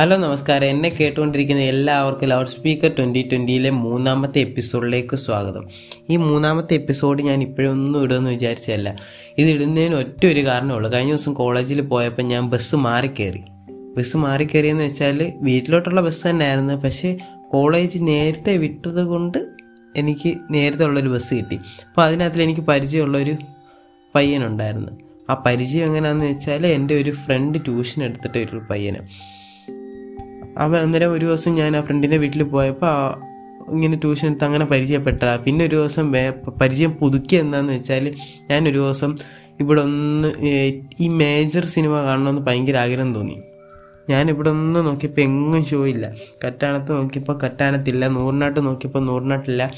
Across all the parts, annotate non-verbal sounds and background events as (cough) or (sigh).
Hello നമസ്കാരം. എന്നെ കേട്ടുകൊണ്ടിരിക്കുന്ന എല്ലാവർക്കും ലൗഡ് സ്പീക്കർ ട്വന്റി ട്വന്റിയിലെ മൂന്നാമത്തെ എപ്പിസോഡിലേക്ക് സ്വാഗതം. ഈ മൂന്നാമത്തെ എപ്പിസോഡ് ഞാൻ ഇപ്പോഴൊന്നും ഇടുമെന്ന് വിചാരിച്ചതല്ല. ഇത് ഇടുന്നതിന് ഒറ്റ ഒരു കാരണമുള്ളൂ കഴിഞ്ഞ ദിവസം കോളേജിൽ പോയപ്പോൾ ഞാൻ ബസ് മാറിക്കയറി ബസ് മാറിക്കയറിയെന്ന് വെച്ചാൽ വീട്ടിലോട്ടുള്ള ബസ് തന്നെയായിരുന്നു. പക്ഷേ കോളേജ് നേരത്തെ വിട്ടത് കൊണ്ട് എനിക്ക് നേരത്തെ ഉള്ളൊരു ബസ് കിട്ടി. അപ്പോൾ അതിനകത്തിൽ എനിക്ക് പരിചയമുള്ളൊരു പയ്യനുണ്ടായിരുന്നു. ആ പരിചയം എങ്ങനെയാണെന്ന് വെച്ചാൽ എന്റെ ഒരു ഫ്രണ്ട് ട്യൂഷൻ എടുത്തിട്ട് ഒരു പയ്യന്. അവൻ അന്നേരം ഒരു ദിവസം ഞാൻ ആ ഫ്രണ്ടിന്റെ വീട്ടിൽ പോയപ്പോൾ ഇങ്ങനെ ട്യൂഷൻ എടുത്ത് അങ്ങനെ പരിചയപ്പെട്ടതാ. പിന്നെ ഒരു ദിവസം പരിചയം പുതുക്കി എന്താണെന്ന് വെച്ചാൽ ഞാനൊരു ദിവസം ഇവിടെ ഒന്ന് ഈ മേജർ സിനിമ കാണണമെന്ന് ഭയങ്കര ആഗ്രഹം തോന്നി. ഞാൻ ഇവിടെ ഒന്ന് നോക്കിയപ്പോൾ എങ്ങും ഷോ ഇല്ല. കറ്റാണത്ത് നോക്കിയപ്പോൾ കറ്റാനത്തില്ല. നൂറിനാട്ട് നോക്കിയപ്പോൾ നൂറിനാട്ടില്ല.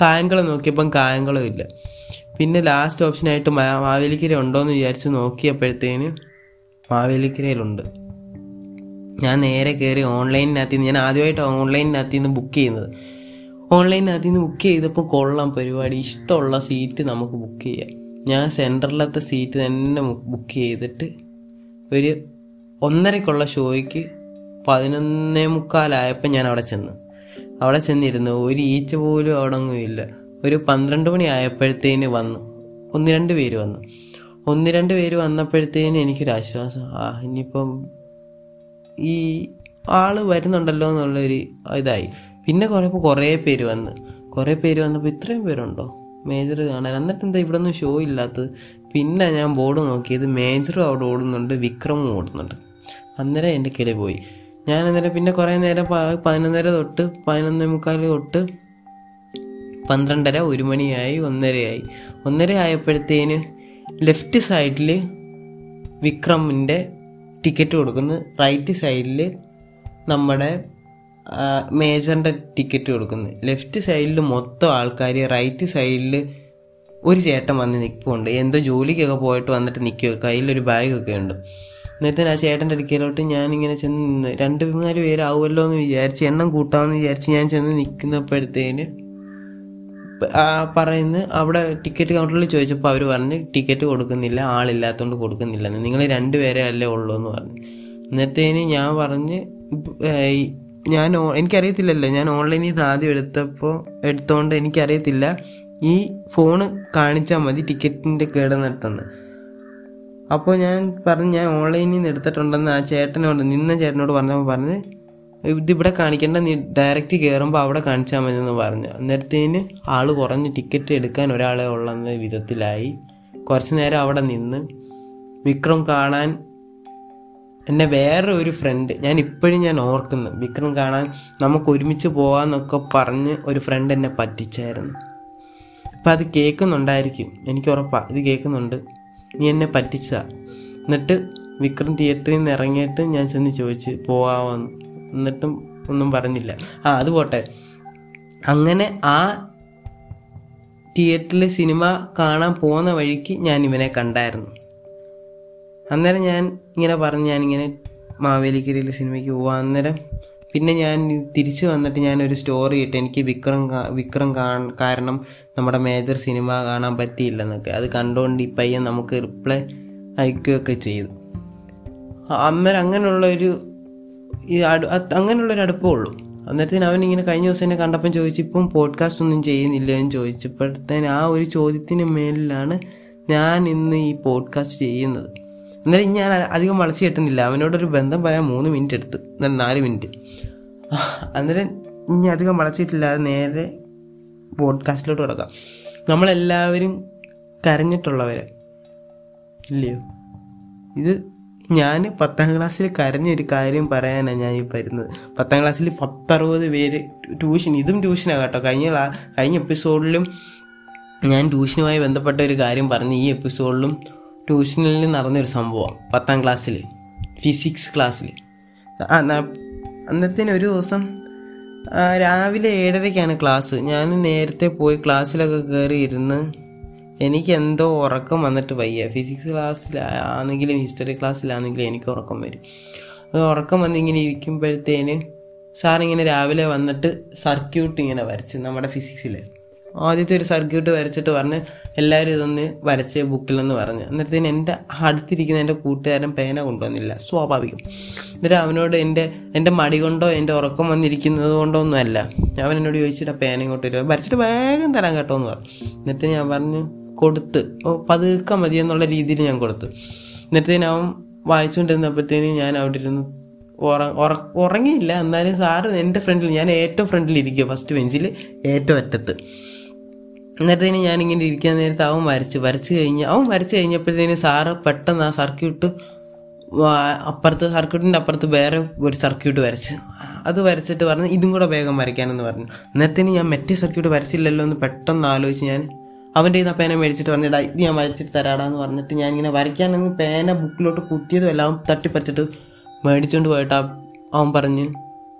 കായംകുളം നോക്കിയപ്പം കായംകുളം ഇല്ല. പിന്നെ ലാസ്റ്റ് ഓപ്ഷനായിട്ട് മാവേലിക്കര മാവേലിക്കര ഉണ്ടോയെന്ന് വിചാരിച്ച് നോക്കിയപ്പോഴത്തേന് മാവേലിക്കരയിലുണ്ട്. ഞാൻ നേരെ കയറി ഓൺലൈനിനകത്ത് നിന്ന് ഞാൻ ആദ്യമായിട്ട് ഓൺലൈനിനകത്ത് നിന്ന് ബുക്ക് ചെയ്യുന്നത്. ഓൺലൈനിനകത്ത് നിന്ന് ബുക്ക് ചെയ്തപ്പോൾ കൊള്ളാം പരിപാടി ഇഷ്ടമുള്ള സീറ്റ് നമുക്ക് ബുക്ക് ചെയ്യാം. ഞാൻ സെന്ററിലത്തെ സീറ്റ് തന്നെ ബുക്ക് ചെയ്തിട്ട് ഒരു ഒന്നരക്കുള്ള ഷോയ്ക്ക് പതിനൊന്നേ മുക്കാലായപ്പോൾ ഞാൻ അവിടെ ചെന്നു. അവിടെ ചെന്നിരുന്നു ഒരു ഈച്ച പോലും അവിടെ ഒന്നും ഇല്ല. ഒരു പന്ത്രണ്ട് മണി ആയപ്പോഴത്തേന് വന്നു. ഒന്ന് രണ്ട് പേര് വന്നു. ഒന്ന് രണ്ട് പേര് വന്നപ്പോഴത്തേന് എനിക്കൊരാശ്വാസം. ആ ഇനിയിപ്പം ഈ ആൾ വരുന്നുണ്ടല്ലോ എന്നുള്ളൊരു ഇതായി. പിന്നെ കുറേപ്പോൾ കുറേ പേര് വന്ന്. കുറേ പേര് വന്നപ്പോൾ ഇത്രയും പേരുണ്ടോ? മേജർ കാണാൻ. എന്നിട്ട് എന്താ ഇവിടെ ഒന്നും ഷോ ഇല്ലാത്തത്? പിന്നെ ഞാൻ ബോർഡ് നോക്കിയത് മേജറും അവിടെ ഓടുന്നുണ്ട് വിക്രമും ഓടുന്നുണ്ട്. അന്നേരം എന്റെ കിളി പോയി. ഞാൻ അന്നേരം പിന്നെ കുറേ നേരം പതിനൊന്നര തൊട്ട് പതിനൊന്നേ മുക്കാൽ തൊട്ട് പന്ത്രണ്ടര ഒരു മണിയായി ഒന്നരയായി. ഒന്നര ആയപ്പോഴത്തേന് ലെഫ്റ്റ് സൈഡിൽ വിക്രമിന്റെ ടിക്കറ്റ് കൊടുക്കുന്നത് റൈറ്റ് സൈഡിൽ നമ്മുടെ മേജറിന്റെ ടിക്കറ്റ് കൊടുക്കുന്നത് ലെഫ്റ്റ് സൈഡിൽ മൊത്തം ആൾക്കാർ റൈറ്റ് സൈഡിൽ ഒരു ചേട്ടൻ വന്ന് നിൽപ്പുണ്ട്. എന്തോ ജോലിക്കൊക്കെ പോയിട്ട് വന്നിട്ട് നിൽക്കുക കയ്യിലൊരു ബാഗൊക്കെ ഉണ്ട്. എന്നിട്ട് ആ ചേട്ടന്റെ അടുക്കലോട്ട് ഞാനിങ്ങനെ ചെന്ന് നിന്ന് രണ്ട് മൂന്നാൽ പേരാവുമല്ലോ എന്ന് വിചാരിച്ച് എണ്ണം കൂട്ടാമെന്ന് വിചാരിച്ച് ഞാൻ ചെന്ന് നിൽക്കുന്നപ്പോഴത്തേന് ആ പറയുന്ന അവിടെ ടിക്കറ്റ് കൗണ്ടറിൽ ചോദിച്ചപ്പോൾ അവർ പറഞ്ഞ് ടിക്കറ്റ് കൊടുക്കുന്നില്ല ആളില്ലാത്തതുകൊണ്ട് കൊടുക്കുന്നില്ലെന്ന് നിങ്ങൾ രണ്ടുപേരെ അല്ലേ ഉള്ളൂ എന്ന് പറഞ്ഞു. എന്നിട്ടേന് ഞാൻ പറഞ്ഞ് ഞാൻ എനിക്കറിയത്തില്ലല്ലോ. ഞാൻ ഓൺലൈനിൽ നിന്ന് ആദ്യം എടുത്തപ്പോൾ എടുത്തോണ്ട് എനിക്കറിയത്തില്ല. ഈ ഫോണ് കാണിച്ചാൽ മതി ടിക്കറ്റിന്റെ കേടുന്നിട്ടെന്ന് അപ്പോൾ ഞാൻ പറഞ്ഞു ഞാൻ ഓൺലൈനിൽ നിന്ന് എടുത്തിട്ടുണ്ടെന്ന് ആ ചേട്ടനോട് നിന്ന ചേട്ടനോട് പറഞ്ഞപ്പോൾ പറഞ്ഞ് ഇതിവിടെ കാണിക്കേണ്ട നീ ഡയറക്റ്റ് കയറുമ്പോൾ അവിടെ കാണിച്ചാൽ മതി എന്ന് പറഞ്ഞു. അന്നേരത്തേന് ആൾ കുറഞ്ഞ് ടിക്കറ്റ് എടുക്കാൻ ഒരാളെ ഉള്ളെന്ന വിധത്തിലായി. കുറച്ച് നേരം അവിടെ നിന്ന് വിക്രം കാണാൻ എന്നെ വേറെ ഒരു ഫ്രണ്ട് ഞാൻ ഇപ്പോഴും ഞാൻ ഓർക്കുന്നു. വിക്രം കാണാൻ നമുക്ക് ഒരുമിച്ച് പോകാമെന്നൊക്കെ പറഞ്ഞ് ഒരു ഫ്രണ്ട് എന്നെ പറ്റിച്ചായിരുന്നു. അപ്പം അത് കേൾക്കുന്നുണ്ടായിരിക്കും. എനിക്ക് ഉറപ്പാണ് ഇത് കേൾക്കുന്നുണ്ട്. നീ എന്നെ പറ്റിച്ച. എന്നിട്ട് വിക്രം തിയേറ്ററിൽ നിന്ന് ഇറങ്ങിയിട്ട് ഞാൻ ചെന്ന് ചോദിച്ച് പോവാമെന്ന് എന്നിട്ടും ഒന്നും പറഞ്ഞില്ല. ആ അത് പോട്ടെ. അങ്ങനെ ആ തിയേറ്ററിൽ സിനിമ കാണാൻ പോകുന്ന വഴിക്ക് ഞാൻ ഇവനെ കണ്ടായിരുന്നു. അന്നേരം ഞാൻ ഇങ്ങനെ പറഞ്ഞ് ഞാനിങ്ങനെ മാവേലിക്കരയിലെ സിനിമയ്ക്ക് പോവാ. അന്നേരം പിന്നെ ഞാൻ തിരിച്ചു വന്നിട്ട് ഞാനൊരു സ്റ്റോറി ഇട്ട് എനിക്ക് വിക്രം വിക്രം കാരണം നമ്മുടെ മേജർ സിനിമ കാണാൻ പറ്റിയില്ലെന്നൊക്കെ. അത് കണ്ടുകൊണ്ട് ഈ പയ്യൻ നമുക്ക് റിപ്ലൈ അയക്കുകയൊക്കെ ചെയ്തു. അന്നേരം അങ്ങനെയുള്ള ഒരു ഈ അങ്ങനെയുള്ളൊരു അടുപ്പമേ ഉള്ളൂ. അന്നേരത്തിന് അവൻ ഇങ്ങനെ കഴിഞ്ഞ ദിവസം എന്നെ കണ്ടപ്പം ചോദിച്ചു ഇപ്പം പോഡ്കാസ്റ്റ് ഒന്നും ചെയ്യുന്നില്ല എന്ന് ചോദിച്ചപ്പോഴത്തേന് ആ ഒരു ചോദ്യത്തിന് മേലിലാണ് ഞാൻ ഇന്ന് ഈ പോഡ്കാസ്റ്റ് ചെയ്യുന്നത്. അന്നേരം ഞാൻ അധികം വളച്ചു കെട്ടുന്നില്ല. അവനോടൊരു ബന്ധം പറയാൻ മൂന്ന് മിനിറ്റ് എടുത്ത്. നാല് മിനിറ്റ് അന്നേരം ഇനി അധികം വളച്ചിട്ടില്ലാതെ നേരെ പോഡ്കാസ്റ്റിലോട്ട് കിടക്കാം. നമ്മളെല്ലാവരും കരഞ്ഞിട്ടുള്ളവരെ. ഇല്ലയോ? ഇത് ഞാൻ പത്താം ക്ലാസ്സിൽ കരഞ്ഞൊരു കാര്യം പറയാനാണ് ഞാൻ ഈ വരുന്നത്. പത്താം ക്ലാസ്സിൽ പത്തറുപത് പേര് ട്യൂഷൻ ഇതും ട്യൂഷനാണ് കേട്ടോ. കഴിഞ്ഞ കഴിഞ്ഞ എപ്പിസോഡിലും ഞാൻ ട്യൂഷനുമായി ബന്ധപ്പെട്ട ഒരു കാര്യം പറഞ്ഞു ഈ എപ്പിസോഡിലും ട്യൂഷനിൽ നടന്നൊരു സംഭവം പത്താം ക്ലാസ്സിൽ ഫിസിക്സ് ക്ലാസ്സിൽ അന്നേരത്തേന് ഒരു ദിവസം രാവിലെ ഏഴരയ്ക്കാണ് ക്ലാസ്. ഞാൻ നേരത്തെ പോയി ക്ലാസ്സിലൊക്കെ കയറി ഇരുന്ന് എനിക്ക് എന്തോ ഉറക്കം വന്നിട്ട് വയ്യ. ഫിസിക്സ് ക്ലാസ്സിലാണെങ്കിലും ഹിസ്റ്ററി ക്ലാസ്സിലാണെങ്കിലും എനിക്ക് ഉറക്കം വരും. അത് ഉറക്കം വന്നിങ്ങനെ ഇരിക്കുമ്പോഴത്തേന് സാറിങ്ങനെ രാവിലെ വന്നിട്ട് സർക്യൂട്ട് ഇങ്ങനെ വരച്ച് നമ്മുടെ ഫിസിക്സിൽ ആദ്യത്തെ ഒരു സർക്യൂട്ട് വരച്ചിട്ട് പറഞ്ഞ് എല്ലാവരും ഇതൊന്ന് വരച്ച് ബുക്കിലെന്ന് പറഞ്ഞ്. അന്നേരത്തേന് എന്റെ അടുത്തിരിക്കുന്ന എന്റെ കൂട്ടുകാരൻ പേന കൊണ്ടുവന്നില്ല. സ്വാഭാവികം. എന്നിട്ട് അവനോട് എന്റെ എന്റെ മടി കൊണ്ടോ എന്റെ ഉറക്കം വന്നിരിക്കുന്നത് കൊണ്ടോ ഒന്നുമല്ല. അവൻ എന്നോട് ചോദിച്ചിട്ട് ആ പേന ഇങ്ങോട്ട് വരും വരച്ചിട്ട് വേഗം തരാൻ കേട്ടോ എന്ന് പറഞ്ഞു. എന്നിട്ട് ഞാൻ പറഞ്ഞു കൊടുത്ത്. പതുക്കെ മതി എന്നുള്ള രീതിയിൽ ഞാൻ കൊടുത്തു. എന്നിട്ട് അവൻ വായിച്ചുകൊണ്ടിരുന്നപ്പോഴത്തേന് ഞാൻ അവിടെ ഇരുന്ന് ഉറ ഉറ- ഉറങ്ങിയില്ല. എന്നാലും സാറ് എന്റെ ഫ്രണ്ടിൽ ഞാൻ ഏറ്റവും ഫ്രണ്ടിൽ ഇരിക്കുക ഫസ്റ്റ് ബെഞ്ചിൽ ഏറ്റവും അറ്റത്ത്. എന്നിട്ടതിന് ഞാനിങ്ങനെ ഇരിക്കാൻ നേരത്ത് അവൻ വരച്ച് വരച്ച് കഴിഞ്ഞ് അവൻ വരച്ച് കഴിഞ്ഞപ്പോഴത്തേന് സാറ് പെട്ടെന്ന് ആ സർക്യൂട്ട് അപ്പുറത്ത് സർക്യൂട്ടിന്റെ അപ്പുറത്ത് വേറെ ഒരു സർക്യൂട്ട് വരച്ച്. അത് വരച്ചിട്ട് പറഞ്ഞ് ഇതും കൂടെ വേഗം വരയ്ക്കാനെന്ന് പറഞ്ഞു. നേരത്തേന് ഞാൻ മറ്റേ സർക്യൂട്ട് വരച്ചില്ലല്ലോ എന്ന് പെട്ടെന്ന് ആലോചിച്ച് ഞാൻ അവന്റെ ഇന്ന് പേന മേടിച്ചിട്ട് പറഞ്ഞിട്ട് ഇത് ഞാൻ വരച്ചിട്ട് തരാടാന്ന് പറഞ്ഞിട്ട് ഞാൻ ഇങ്ങനെ വരയ്ക്കാനെങ്കിൽ പേന ബുക്കിലോട്ട് കുത്തിയതും എല്ലാം തട്ടിപ്പറിച്ചിട്ട് മേടിച്ചുകൊണ്ട് പോയിട്ട് അവൻ പറഞ്ഞ്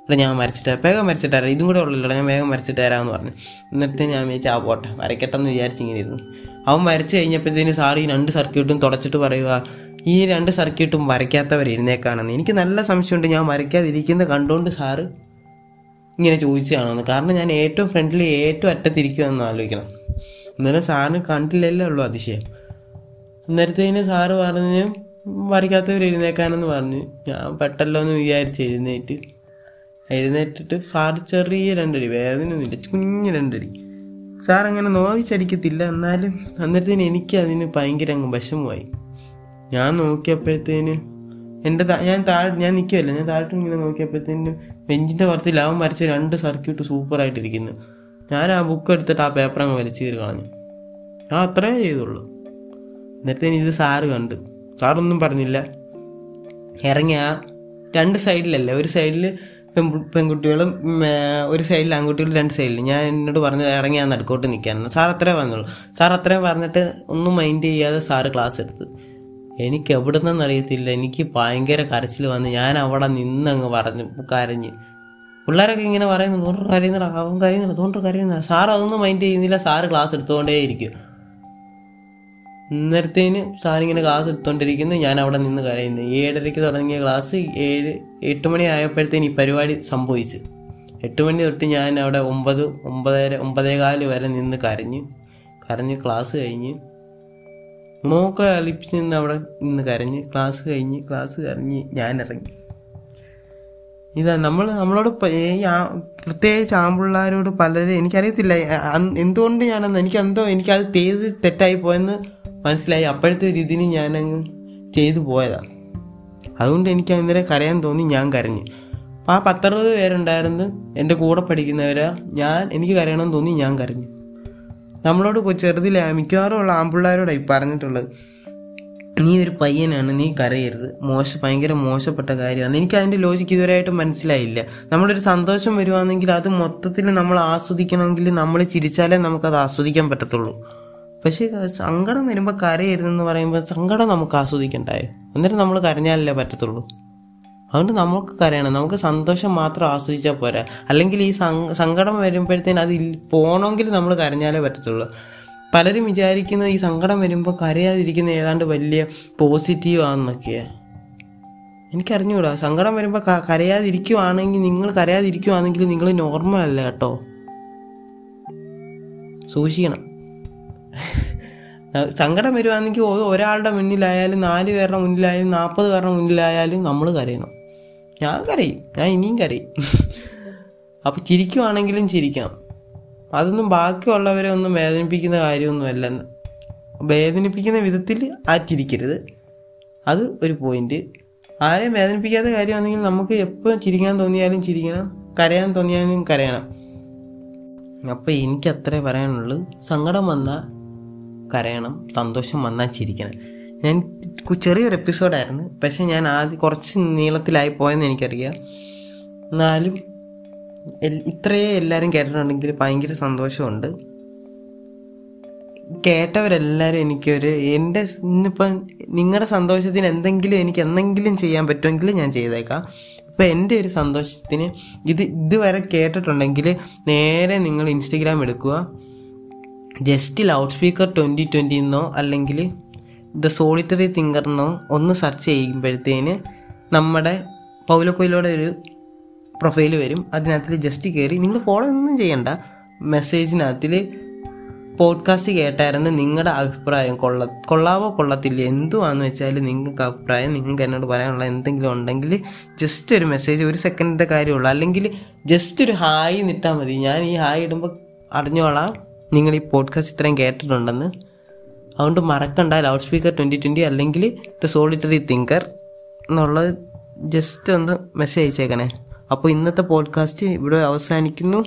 എടാ ഞാൻ വരച്ചിട്ട് വേഗം വരച്ചിട്ട് തരാം. ഇതും കൂടെ ഉള്ളല്ലോ ഞാൻ വേഗം വരച്ചിട്ട് തരാമെന്ന് പറഞ്ഞു. ഇന്നത്തെ ഞാൻ വിചാരിച്ചു ആ പോട്ടെ വരയ്ക്കട്ടെന്ന് വിചാരിച്ച് ഇങ്ങനെ ഇരുന്നു. അവൻ വരച്ച് കഴിഞ്ഞപ്പോഴത്തേന് സാർ ഈ രണ്ട് സർക്യൂട്ടും തുടച്ചിട്ട് പറയുക ഈ രണ്ട് സർക്യൂട്ടും വരയ്ക്കാത്തവർ ഇരുന്നേക്കാണെന്ന് എനിക്ക് നല്ല സംശയമുണ്ട് ഞാൻ വരയ്ക്കാതിരിക്കുന്നത് കണ്ടുകൊണ്ട് സാറ് ഇങ്ങനെ ചോദിച്ചതാണെന്ന്. കാരണം ഞാൻ ഏറ്റവും ഫ്രണ്ട്ലി ഏറ്റവും അറ്റത്തിരിക്കുമെന്ന് ആലോചിക്കണം. എന്നാലും സാറിന് കണ്ടില്ലല്ലേ ഉള്ളൂ അതിശയം. അന്നേരത്തേന് സാറ് പറഞ്ഞ് വരയ്ക്കാത്തവർ എഴുന്നേക്കാനെന്ന് പറഞ്ഞു. ഞാൻ പെട്ടല്ലോ എന്ന് വിചാരിച്ച് എഴുന്നേറ്റ്. എഴുന്നേറ്റിട്ട് സാറ് ചെറിയ രണ്ടടി വേദനയൊന്നുമില്ല കുഞ്ഞു രണ്ടടി. സാർ അങ്ങനെ നോവിച്ചടിക്കത്തില്ല എന്നാലും അന്നേരത്തേന് എനിക്ക് അതിന് ഭയങ്കര അങ്ങ് വിഷമമായി. ഞാൻ നോക്കിയപ്പോഴത്തേന് എന്റെ ഞാൻ താഴെ ഞാൻ നിൽക്കുമല്ലോ ഞാൻ താഴോട്ട് ഇങ്ങനെ നോക്കിയപ്പോഴത്തേന് ബെഞ്ചിന്റെ പുറത്തിൽ അവൻ വരച്ച രണ്ട് സർക്യൂട്ട് സൂപ്പറായിട്ടിരിക്കുന്നു. ഞാൻ ആ ബുക്ക് എടുത്തിട്ട് ആ പേപ്പർ അങ്ങ് വലിച്ചു കയറി കളഞ്ഞു. ഞാൻ അത്രേ ചെയ്തുള്ളൂ. എന്നിട്ടേന് ഇത് സാറ് കണ്ട്. സാറൊന്നും പറഞ്ഞില്ല. ഇറങ്ങിയ രണ്ട് സൈഡിലല്ലേ ഒരു സൈഡിൽ പെൺകുട്ടികളും ഒരു സൈഡിൽ ആൺകുട്ടികളും രണ്ട് സൈഡിൽ ഞാൻ എന്നോട് പറഞ്ഞ് ഇറങ്ങി ഞാൻ നടുക്കോട്ട് നിൽക്കാനെന്ന് സാർ അത്രേ പറഞ്ഞുള്ളൂ. സാർ അത്രയും പറഞ്ഞിട്ട് ഒന്നും മൈൻഡ് ചെയ്യാതെ സാറ് ക്ലാസ് എടുത്ത്. എനിക്ക് എവിടെ നിന്നറിയത്തില്ല എനിക്ക് ഭയങ്കര കരച്ചിൽ വന്ന് ഞാൻ അവിടെ നിന്നങ്ങ് പറഞ്ഞു കരഞ്ഞ്. പിള്ളേരൊക്കെ ഇങ്ങനെ പറയുന്നു തോണ്ടർ കരയുന്നില്ല അവൻ കരയുന്നില്ല തോണ്ടർ കരയുന്നില്ല സാർ അതൊന്നും മൈൻഡ് ചെയ്യുന്നില്ല സാറ് ക്ലാസ് എടുത്തുകൊണ്ടേ ഇരിക്കും. ഇന്നലത്തേന് സാറിങ്ങനെ ക്ലാസ് എടുത്തോണ്ടിരിക്കുന്നു ഞാൻ അവിടെ നിന്ന് കരയുന്നു. ഏഴരയ്ക്ക് തുടങ്ങിയ ക്ലാസ് ഏഴ് എട്ട് മണി ആയപ്പോഴത്തേന് ഈ പരിപാടി സംഭവിച്ചു. എട്ട് മണി തൊട്ട് ഞാൻ അവിടെ ഒമ്പത് ഒമ്പതര ഒമ്പതേകാൽ വരെ നിന്ന് കരഞ്ഞു. കരഞ്ഞ് ക്ലാസ് കഴിഞ്ഞ് മോക്കെ അലിപ്പിച്ച് നിന്ന് അവിടെ നിന്ന് കരഞ്ഞ് ക്ലാസ് കഴിഞ്ഞ് ക്ലാസ് കരഞ്ഞ് ഞാൻ ഇറങ്ങി. ഇതാ നമ്മൾ നമ്മളോട് ഈ പ്രത്യേകിച്ച് ആമ്പിള്ളാരോട് പലരും എനിക്കറിയത്തില്ല. എന്തുകൊണ്ട് ഞാനെന്ന് എനിക്കെന്തോ എനിക്കത് ചെയ്ത് തെറ്റായി പോയെന്ന് മനസ്സിലായി. അപ്പോഴത്തെ ഒരു ഇതിന് ഞാനങ്ങ് ചെയ്തു പോയതാണ് അതുകൊണ്ട് എനിക്ക് അന്നേരം കരയാൻ തോന്നി ഞാൻ കരഞ്ഞു. അപ്പം ആ പത്തറുപത് പേരുണ്ടായിരുന്നു എന്റെ കൂടെ പഠിക്കുന്നവരാ. ഞാൻ എനിക്ക് കരയണമെന്ന് തോന്നി ഞാൻ കരഞ്ഞു. നമ്മളോട് ചെറുതിലെ മിക്കവാറും ഉള്ള ആമ്പിള്ളാരോടായി പറഞ്ഞിട്ടുള്ളത്. നീ ഒരു പയ്യനാണ് നീ കരയരുത്. മോശ ഭയങ്കര മോശപ്പെട്ട കാര്യമാണ്. എനിക്ക് അതിന്റെ ലോജിക്ക് ഇതുവരെയായിട്ട് മനസ്സിലായില്ല. നമ്മളൊരു സന്തോഷം വരുവാണെങ്കിൽ അത് മൊത്തത്തിൽ നമ്മൾ ആസ്വദിക്കണമെങ്കിൽ നമ്മൾ ചിരിച്ചാലേ നമുക്കത് ആസ്വദിക്കാൻ പറ്റത്തുള്ളൂ. പക്ഷേ സങ്കടം വരുമ്പോൾ കരയരുതെന്ന് പറയുമ്പോൾ സങ്കടം നമുക്ക് ആസ്വദിക്കണ്ടായോ? എന്നിട്ട് നമ്മൾ കരഞ്ഞാലല്ലേ പറ്റത്തുള്ളൂ. അതുകൊണ്ട് നമുക്ക് കരയണം. നമുക്ക് സന്തോഷം മാത്രം ആസ്വദിച്ചാൽ പോരാ. അല്ലെങ്കിൽ ഈ സങ്ക- സങ്കടം വരുമ്പോഴത്തേന് അത് പോകണമെങ്കിൽ നമ്മൾ കരഞ്ഞാലേ പറ്റത്തുള്ളൂ. പലരും വിചാരിക്കുന്നത് ഈ സങ്കടം വരുമ്പോൾ കരയാതിരിക്കുന്ന ഏതാണ്ട് വലിയ പോസിറ്റീവ് ആണെന്നൊക്കെയാണ് എനിക്കറിഞ്ഞൂടാ സങ്കടം വരുമ്പോൾ കരയാതിരിക്കുവാണെങ്കിൽ നിങ്ങൾ കരയാതിരിക്കുവാണെങ്കിൽ നിങ്ങൾ നോർമൽ അല്ല കേട്ടോ. സൂക്ഷിക്കണം. (laughs) സങ്കടം വരുവാണെങ്കിൽ ഒരാളുടെ മുന്നിലായാലും നാല് പേരുടെ മുന്നിലായാലും നാൽപ്പത് പേരുടെ മുന്നിലായാലും നമ്മൾ കരയണം. ഞാൻ കരയും ഞാൻ ഇനിയും കരയും. (laughs) അപ്പം ചിരിക്കുവാണെങ്കിലും ചിരിക്കണം. അതൊന്നും ബാക്കിയുള്ളവരെ ഒന്നും വേദനിപ്പിക്കുന്ന കാര്യമൊന്നുമല്ല. വേദനിപ്പിക്കുന്ന വിധത്തിൽ ആറ്റിരിക്കരുത്. അത് ഒരു പോയിന്റ് ആരെയും വേദനിപ്പിക്കാത്ത കാര്യമാണെങ്കിൽ നമുക്ക് എപ്പോൾ ചിരിക്കാൻ തോന്നിയാലും ചിരിക്കണം. കരയാൻ തോന്നിയാലും കരയണം. അപ്പോൾ എനിക്ക് അത്രേ പറയാനുള്ളൂ. സങ്കടം വന്നാൽ കരയണം. സന്തോഷം വന്നാൽ ചിരിക്കണം. ഞാൻ ചെറിയൊരു എപ്പിസോഡായിരുന്നു പക്ഷേ ഞാൻ ആദ്യം കുറച്ച് നീളത്തിലായി പോയെന്ന് എനിക്കറിയാം. എന്നാലും ഇത്രയേ എല്ലാവരും കേട്ടിട്ടുണ്ടെങ്കിൽ ഭയങ്കര സന്തോഷമുണ്ട്. കേട്ടവരെല്ലാവരും എനിക്കൊരു എന്റെ ഇന്നിപ്പം നിങ്ങളുടെ സന്തോഷത്തിന് എന്തെങ്കിലും എനിക്ക് എന്തെങ്കിലും ചെയ്യാൻ പറ്റുമെങ്കിൽ ഞാൻ ചെയ്തേക്കാം. അപ്പോൾ എന്റെ ഒരു സന്തോഷത്തിന് ഇത് ഇതുവരെ കേട്ടിട്ടുണ്ടെങ്കിൽ നേരെ നിങ്ങൾ ഇൻസ്റ്റഗ്രാം എടുക്കുക. Just loud speaker twenty twenty എന്നോ അല്ലെങ്കിൽ ദ സോളിറ്ററി തിങ്കർ എന്നോ ഒന്ന് സെർച്ച് ചെയ്യുമ്പോഴത്തേന് നമ്മുടെ പൗലക്കൊയിലൂടെ ഒരു പ്രൊഫൈൽ വരും. അതിനകത്തിൽ ജസ്റ്റ് കയറി നിങ്ങൾ ഫോളോ ഒന്നും ചെയ്യണ്ട. മെസ്സേജിനകത്തിൽ പോഡ്കാസ്റ്റ് കേട്ടായിരുന്നു നിങ്ങളുടെ അഭിപ്രായം കൊള്ള കൊള്ളാവോ കൊള്ളത്തില്ല. എന്തുവാന്ന് വെച്ചാൽ നിങ്ങൾക്ക് അഭിപ്രായം നിങ്ങൾക്ക് എന്നോട് പറയാനുള്ള എന്തെങ്കിലും ഉണ്ടെങ്കിൽ ജസ്റ്റ് ഒരു മെസ്സേജ് ഒരു സെക്കൻഡിന്റെ കാര്യമുള്ളൂ അല്ലെങ്കിൽ ജസ്റ്റ് ഒരു ഹായ് നിട്ടാൽ മതി. ഞാൻ ഈ ഹായ് ഇടുമ്പോൾ അറിഞ്ഞോളാം. നിങ്ങൾ ഈ പോഡ്കാസ്റ്റ് ഇത്രയും കേട്ടിട്ടുണ്ടെന്ന്. അതുകൊണ്ട് മറക്കണ്ട. ലൗഡ് സ്പീക്കർ ട്വന്റി ട്വന്റി അല്ലെങ്കിൽ ദ സോളിറ്ററി തിങ്കർ എന്നുള്ളത് ജസ്റ്റ് ഒന്ന് മെസ്സേജ് അയച്ചേക്കണേ. അപ്പോൾ ഇന്നത്തെ പോഡ്കാസ്റ്റ് ഇവിടെ അവസാനിക്കുന്നു.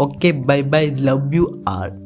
Okay bye bye love you all